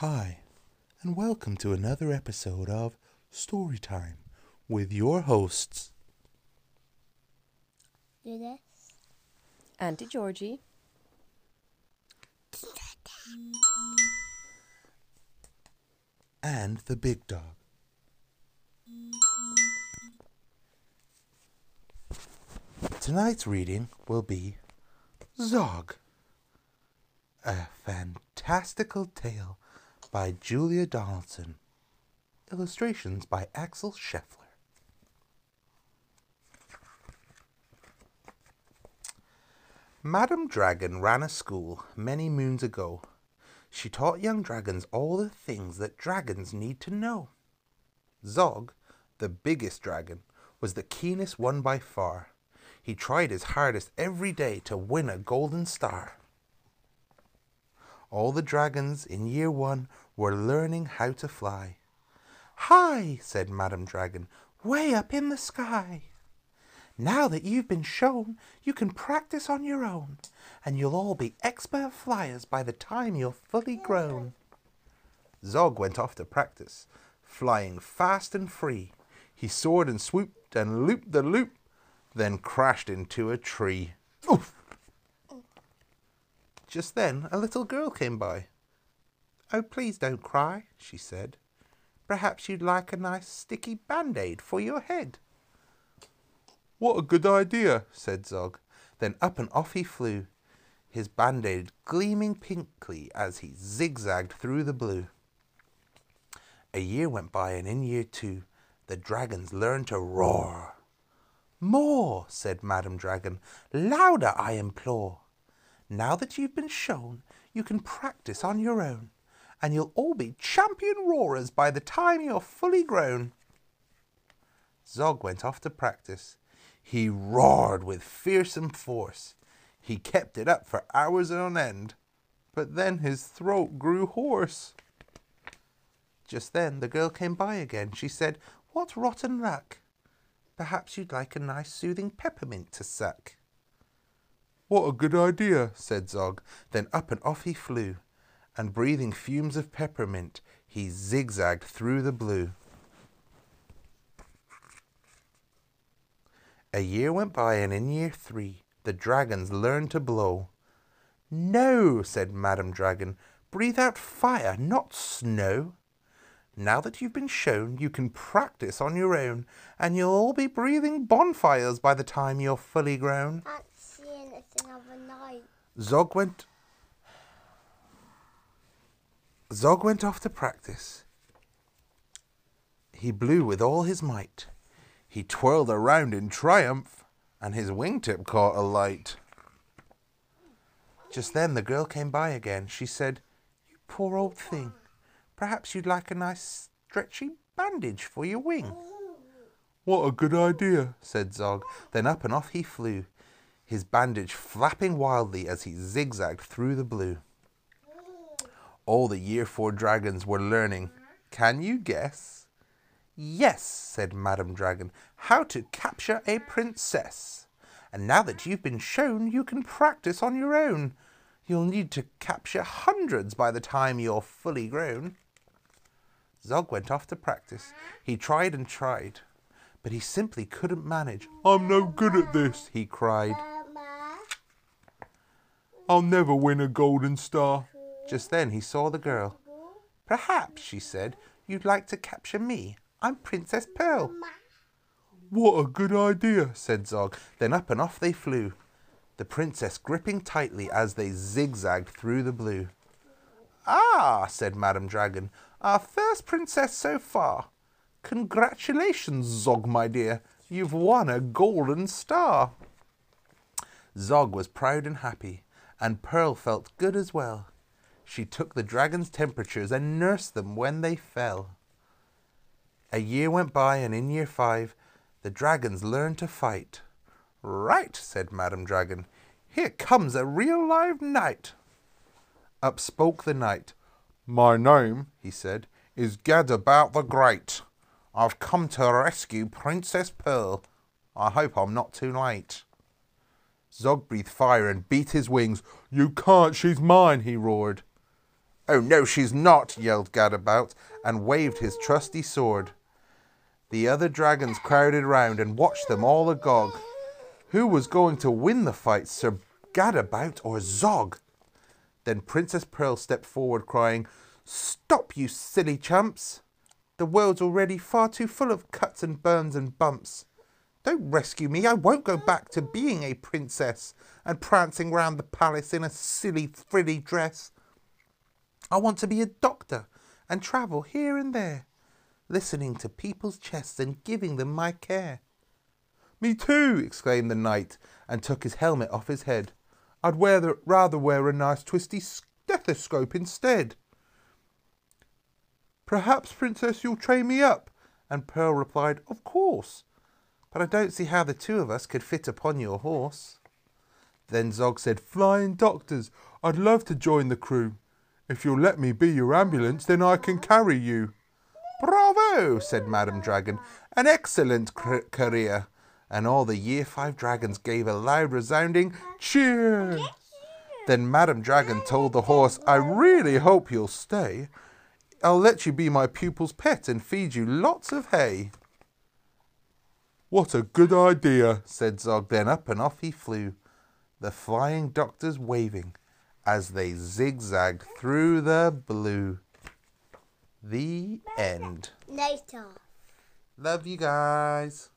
Hi, and welcome to another episode of Storytime with your hosts. Do this. Auntie Georgie. and the big dog. Tonight's reading will be Zog, a fantastical tale by Julia Donaldson. Illustrations by Axel Scheffler. Madam Dragon ran a school many moons ago. She taught young dragons all the things that dragons need to know. Zog, the biggest dragon, was the keenest one by far. He tried his hardest every day to win a golden star. All the dragons in year one were learning how to fly. Hi, said Madam Dragon, way up in the sky. Now that you've been shown, you can practice on your own, and you'll all be expert flyers by the time you're fully grown. Zog went off to practice, flying fast and free. He soared and swooped and looped the loop, then crashed into a tree. Oof! Just then, a little girl came by. Oh, please don't cry, she said. Perhaps you'd like a nice sticky band-aid for your head. What a good idea, said Zog. Then up and off he flew, his band-aid gleaming pinkly as he zigzagged through the blue. A year went by, and in year two, the dragons learned to roar. More, said Madam Dragon, louder, I implore. Now that you've been shown, you can practice on your own, and you'll all be champion roarers by the time you're fully grown. Zog went off to practice. He roared with fearsome force. He kept it up for hours on end, but then his throat grew hoarse. Just then the girl came by again. She said, What rotten luck! Perhaps you'd like a nice soothing peppermint to suck. What a good idea, said Zog. Then up and off he flew, and breathing fumes of peppermint, he zigzagged through the blue. A year went by, and in year three, the dragons learned to blow. No, said Madam Dragon, breathe out fire, not snow. Now that you've been shown, you can practice on your own, and you'll all be breathing bonfires by the time you're fully grown. Uh, Can't see anything overnight. Zog went. Zog went off to practice. He blew with all his might. He twirled around in triumph, and his wingtip caught alight. Just then the girl came by again. She said, You poor old thing. Perhaps you'd like a nice stretchy bandage for your wing. What a good idea, said Zog. Then up and off he flew, his bandage flapping wildly as he zigzagged through the blue. All the year four dragons were learning. Can you guess? Yes, said Madam Dragon, how to capture a princess. And now that you've been shown, you can practice on your own. You'll need to capture hundreds by the time you're fully grown. Zog went off to practice. He tried and tried, but he simply couldn't manage. I'm no good at this, he cried. I'll never win a golden star. Just then he saw the girl. Perhaps, she said, you'd like to capture me. I'm Princess Pearl. What a good idea, said Zog. Then up and off they flew, the princess gripping tightly as they zigzagged through the blue. Ah, said Madam Dragon, our first princess so far. Congratulations, Zog, my dear. You've won a golden star. Zog was proud and happy, and Pearl felt good as well. She took the dragon's temperatures and nursed them when they fell. A year went by, and in year five, the dragons learned to fight. Right, said Madam Dragon. Here comes a real live knight. Up spoke the knight. My name, he said, is Gadabout the Great. I've come to rescue Princess Pearl. I hope I'm not too late. Zog breathed fire and beat his wings. You can't, she's mine, he roared. Oh, no, she's not, yelled Gadabout, and waved his trusty sword. The other dragons crowded round and watched them all agog. Who was going to win the fight, Sir Gadabout or Zog? Then Princess Pearl stepped forward, crying, Stop, you silly chumps! The world's already far too full of cuts and burns and bumps. Don't rescue me. I won't go back to being a princess and prancing round the palace in a silly, frilly dress. I want to be a doctor and travel here and there, listening to people's chests and giving them my care. Me too, exclaimed the knight, and took his helmet off his head. I'd wear the, rather wear a nice twisty stethoscope instead. Perhaps, Princess, you'll train me up? And Pearl replied, Of course, but I don't see how the two of us could fit upon your horse. Then Zog said, Flying doctors, I'd love to join the crew. If you'll let me be your ambulance, then I can carry you. Bravo, said Madam Dragon. An excellent career. And all the Year Five dragons gave a loud, resounding cheer. Then Madam Dragon told the horse, I really hope you'll stay. I'll let you be my pupil's pet and feed you lots of hay. What a good idea, said Zog. Then up and off he flew, the flying doctors waving as they zigzagged through the blue. The end. Later. Love you guys.